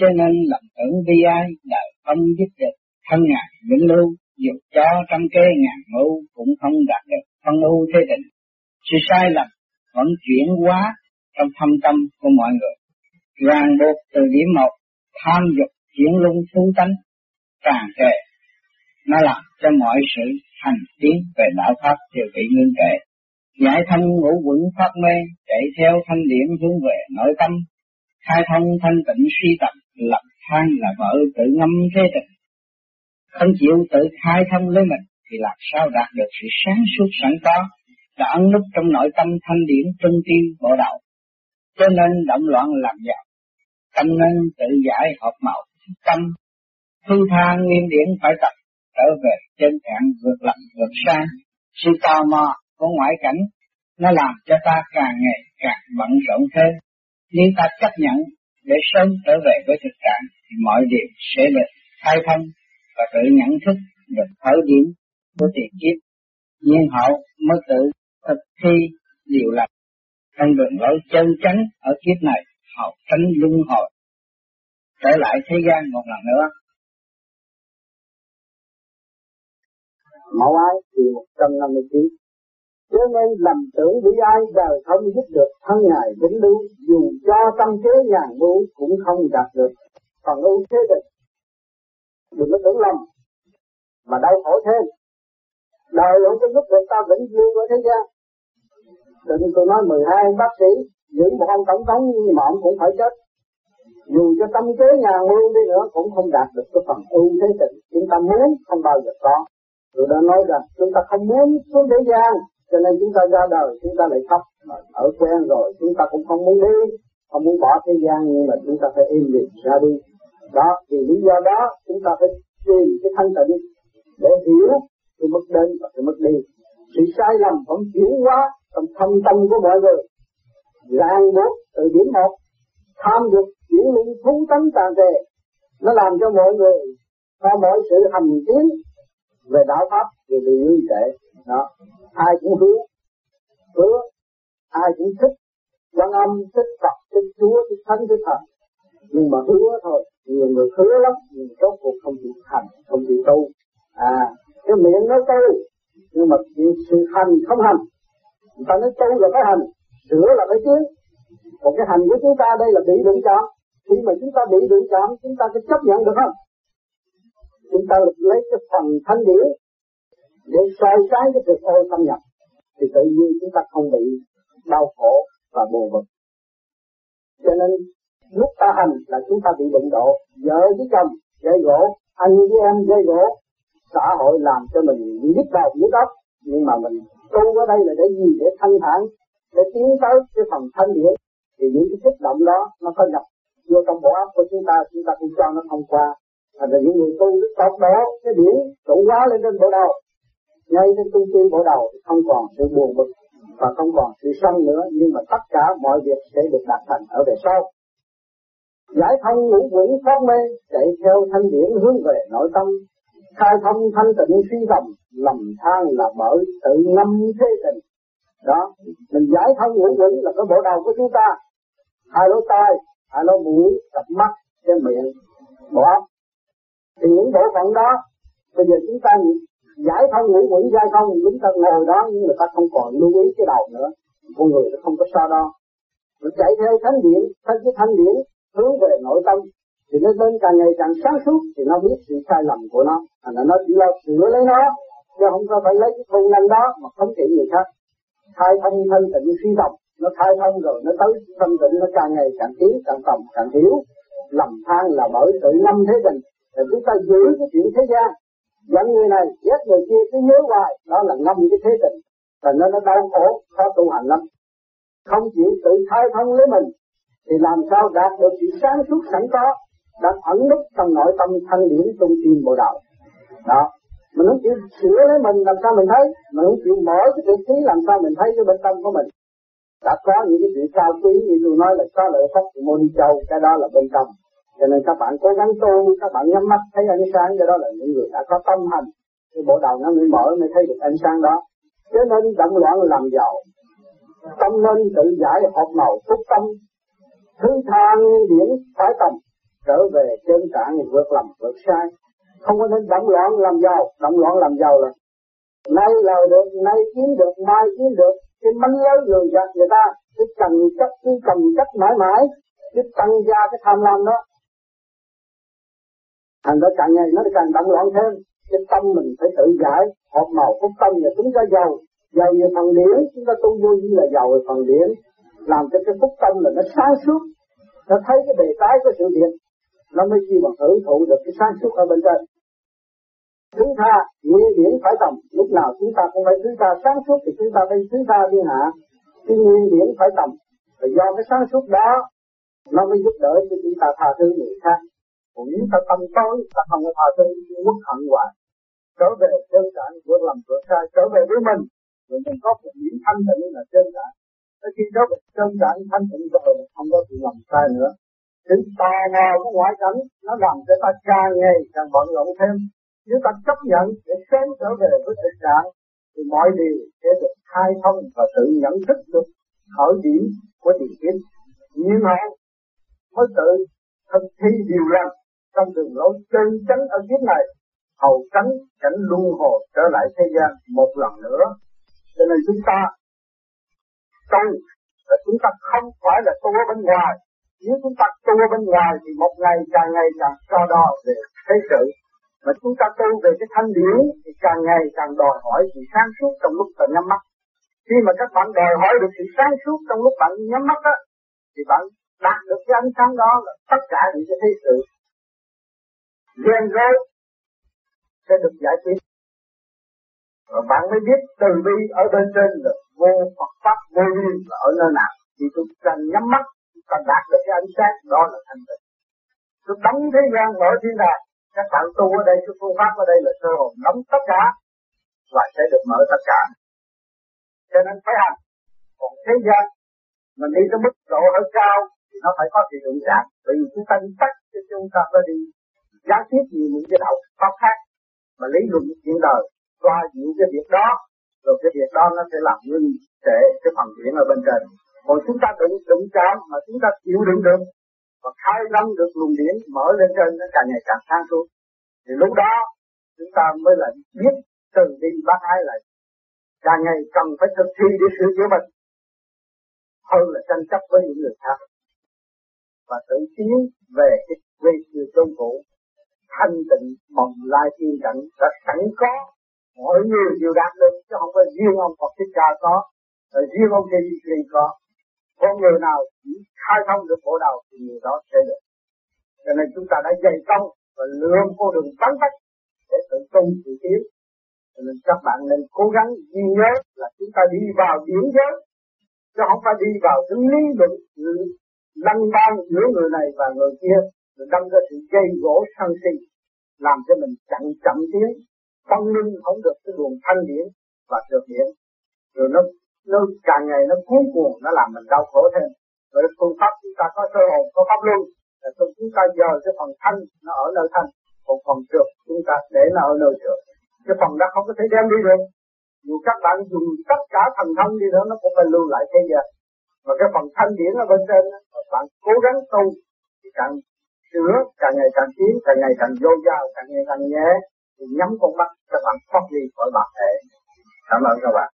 cho nên lầm tưởng bi ai, đời không giúp được. Thân ngài vĩnh lưu, dù cho trăm kế ngàn mưu cũng không đạt được. Phân ưu thế định. Sự sai lầm vẫn chuyển hóa trong thâm tâm của mọi người. Ràng buộc từ điểm một, tham dục chuyển lung thú tánh, tràn trề. Nó làm cho mọi sự hành tiến về đạo pháp đều bị ngưng trệ. Giải thông ngũ quẩn phát mê, chạy theo thanh điểm hướng về nội tâm, khai thông thanh tịnh suy tập lập than là vợ tự ngâm thế tình không chịu tự khai thông lấy mình, thì làm sao đạt được sự sáng suốt sẵn có, đã ấn nút trong nội tâm thanh điển trung tim bộ đạo. Cho nên động loạn làm giàu, tâm nên tự giải hợp màu, tâm thư tha nguyên điển phải tập, trở về trên cạn vượt lập vượt sang. Sự tò mò của ngoại cảnh, nó làm cho ta càng ngày càng bận rộn thêm. Nếu ta chấp nhận để sớm trở về với thực trạng, thì mọi điều sẽ được khai thông và tự nhận thức được khởi điểm của tiền kiếp. Nhiên hậu mới tự thực thi điều lành. Trong đường lối chân chánh ở kiếp này, họ tránh luân hồi. Trở lại thế gian một lần nữa. Mẫu ái thì 159 cho nên lầm tưởng bị ai, đời không giúp được, thân ngài vĩnh lưu, dù cho tâm thế ngàn mưu cũng không đạt được. Còn ưu thế định đừng có tưởng lầm, mà đau khổ thêm. Đời không có giúp được ta vĩnh lưu ở thế gian. Đừng tôi nói 12 bác sĩ, giữ một ông tổng thống nhưng mà ông cũng phải chết. Dù cho tâm kế nhà mưu đi nữa cũng không đạt được cái phần ưu thế tịnh chúng ta muốn, không bao giờ có. Tôi đã nói rằng, chúng ta không muốn xuống thế gian cho nên chúng ta ra đời, chúng ta lại khóc ở quen rồi, chúng ta cũng không muốn đi, không muốn bỏ thế gian, nhưng mà chúng ta phải im lìm ra đi. Đó, vì lý do đó, chúng ta phải tìm cái thanh tịnh để hiểu cái mất đến và cái mất đi. Sự sai lầm vẫn chuyển hóa trong thâm tâm của mọi người. Ràng buộc từ điểm một, tham dục, chuyển lý thú tánh tàn tệ. Nó làm cho mọi người có mọi sự hành tiến về đạo pháp thì bị ngưng tệ, đó. Ai cũng hứa hứa ai cũng thích. Quan âm thích phật thích chúa thích thánh thích thần nhưng mà hứa thôi nhiều người hứa lắm nhưng rốt cuộc không chịu thành, không chịu tu. À cái miệng nói tu nhưng mà sự hành không hành. Người ta nói tu là phải hành sửa là phải chứ, còn cái hành của chúng ta đây là bị đụng chạm khi mà chúng ta bị đụng chạm chúng ta sẽ chấp nhận được không? Chúng ta lấy cái phần thanh điển để soi sáng cái sự ô thâm nhập, thì tự nhiên chúng ta không bị đau khổ và buồn bực. Cho nên, lúc ta hành là chúng ta bị đụng độ, vợ với chồng gây gỗ, anh với em gây gỗ, xã hội làm cho mình nhức đầu, nhức óc. Nhưng mà mình tu ở đây là để gì? Để thanh thản, để tiến tới cái phần thanh điển thì những cái kích động đó nó có nhập vô trong bộ óc của chúng ta chúng ta cũng cho nó thông qua thành ra những người tu đức tốt đó, cái điển trụ hóa lên trên bộ đầu ngay trên trung tâm bộ đầu thì không còn sự buồn bực và không còn sự sân nữa, nhưng mà tất cả mọi việc sẽ được đạt thành ở về sau. Giải thông ngũ quỷ phát mê, chạy theo thanh điển hướng về nội tâm. Khai thông thanh tịnh suy tầm lầm than là bởi tự ngâm thế tình. Đó, mình giải thông ngũ quỷ là cái bộ đầu của chúng ta. Hai lỗ tai, hai lỗ mũi, cặp mắt, cái miệng bộ thì những bộ phận đó bây giờ chúng ta giải thông ngũ quỷ giải thông chúng ta ngồi đó nhưng mà ta không còn lưu ý cái đầu nữa. Con người nó không có sao đo. Nó chạy theo thánh điển, theo cái thánh điển hướng về nội tâm. Thì nó lên càng ngày càng sáng suốt thì nó biết sự sai lầm của nó. Thành nó chỉ lo sửa lấy nó chứ không có phải lấy cái công năng đó mà không trị người khác. Khai thông thân tịnh suy tâm nó khai thông rồi nó tới tâm tịnh nó càng ngày càng tiến càng tầm càng hiểu lầm than là bởi sự năm thế tình thì chúng ta giữ cái chuyện thế gian. Giận người này ghét người kia, cứ nhớ hoài. Đó là ngâm cái thế tình. Và nó nó đau khổ, khó tu hành lắm. Không chịu tự khai thông lấy mình, thì làm sao đạt được sự sáng suốt sẵn có Đã ẩn nút trong nội tâm thanh điển trung tim bộ đạo đó. Mình không chịu sửa lấy mình, làm sao mình thấy? Mình không chịu mở cái tự trí làm sao mình thấy cái bên tâm của mình? Đã có những cái chuyện cao quý như tôi nói là có lợi pháp của môn châu, cái đó là bên trong cho nên các bạn cố gắng tu, các bạn nhắm mắt thấy ánh sáng, cái đó là những người đã có tâm hành. Cái bộ đầu nó mới mở, mới thấy được ánh sáng đó. Cho nên động loạn làm giàu. Tâm nên tự giải hợp màu phúc tâm. Thứ tha điển phải tầm, trở về chân trạng vượt lầm, vượt sai. Không có nên động loạn làm giàu. Động loạn làm giàu là nay lời được, nay kiếm được, mai kiếm được. Cái mánh lớn lường gạt người ta, cái cần chất cái cần chất mãi mãi. Cái tăng gia, cái tham lam đó thành ra càng ngày nó càng động loạn thêm. Cái tâm mình phải tự giải. Hộp màu phúc tâm và chúng ta giàu. Giàu về phần điển, chúng ta tu vô như là giàu về phần điển. Làm cho cái phúc tâm là nó sáng suốt. Nó thấy cái bề tái của sự việc. Nó mới chi mà hưởng thụ được cái sáng suốt ở bên trên. Thứ ta nguyên điển phải tầm. Lúc nào chúng ta cũng phải thứ ta sáng suốt thì chúng ta phải thứ ta thiên hạ. Cái nguyên điển phải tầm. Và do cái sáng suốt đó, nó mới giúp đỡ cho chúng ta tha thứ người khác cũng phải ta tâm tối, ta không có thờ thân quốc hận hoài trở về chân giản của làm vượt sai, trở về với mình. Rồi mình có một điểm thanh tịnh là chân giản Tới khi đó chân giản thanh tịnh rồi không có bị làm sai nữa. Chính tò mò của ngoại cảnh, nó làm cho ta càng ngày càng bận rộn thêm. Nếu ta chấp nhận để sớm trở về với thực trạng, thì mọi điều sẽ được khai thông và tự nhận thức được khởi điểm của tiền kiếp như hậu mới tự thực thi điều lành trong đường lối chân chánh ở kiếp này, hầu tránh cảnh luân hồi trở lại thế gian một lần nữa. Cho nên chúng ta tu là chúng ta không phải là tu ở bên ngoài. Nếu chúng ta tu ở bên ngoài thì một ngày càng ngày càng so đo về thế sự. Mà chúng ta tu về cái thanh điển thì càng ngày càng đòi hỏi sự sáng suốt trong lúc ta nhắm mắt. Khi mà các bạn đòi hỏi được sự sáng suốt trong lúc bạn nhắm mắt á, thì bạn đạt được cái ánh sáng đó là tất cả những cái thế sự ghen rối sẽ được giải quyết. Và bạn mới biết từ bi ở bên trên là vô Phật pháp, vô duyên là ở nơi nào. Thì tôi cần nhắm mắt cần đạt được cái ánh sáng, đó là thanh tịnh. Tôi đóng thế gian mở thiên đàng các bạn tu ở đây, các phương pháp ở đây là sơ hồn nắm tất cả và sẽ được mở tất cả. Cho nên phải hành. Còn thế gian mình đi tới mức độ ở cao thì nó phải có sự đụng chạm bởi vì chúng ta đi tắt cho chúng ta phải đi gián tiếp nhiều những cái đạo pháp khác mà lý luận chuyện đời, qua những cái việc đó, rồi cái việc đó nó sẽ làm ngưng trệ cái phần điển ở bên trên. Còn chúng ta đụng đụng chạm mà chúng ta chịu đựng được và khai lâm được luồng điển mở lên trên, nó càng ngày càng sáng suốt. Thì lúc đó, chúng ta mới là biết từ đi bác ái lại càng ngày cần phải thực thi để sửa chữa mình hơn là tranh chấp với những người khác. Và tự tiến về cái về sự tôn cũ thanh tịnh bồng lai thiên cảnh, đã sẵn có. Mọi người đều đạt được chứ không phải riêng ông Phật Thích Ca có rồi riêng ông Thế Kỳ có. Con người nào chỉ khai thông được bộ đầu thì người đó sẽ được. Cho nên chúng ta đã dày công và lượm con đường bắn tách để tự tu tự tiến. Cho nên các bạn nên cố gắng ghi nhớ là chúng ta đi vào điểm giới, chứ không phải đi vào cái lý luận lăn ban giữa người này và người kia rồi đâm ra sự gây gỗ sân si, làm cho mình chậm chậm tiến, tâm linh không được cái luồng thanh điển và trượt điển rồi nó nó càng ngày nó cuốn cuồng, nó làm mình đau khổ thêm. Rồi phương pháp chúng ta có sơ hồn, có pháp luân, là chúng ta giờ cái phần thanh nó ở nơi thanh, còn phần trượt chúng ta để nó ở nơi trượt. Cái phần đó không có thể đem đi được. Dù các bạn dùng tất cả thần thông đi nữa, nó cũng phải lưu lại thế gian. Và cái phần thanh điển ở bên trên bạn cố gắng tu, thì càng sửa, càng ngày càng tiến, càng ngày càng vô dao càng ngày càng nhẹ, thì nhắm con mắt các bạn thoát đi khỏi bản thể. Cảm ơn các bạn.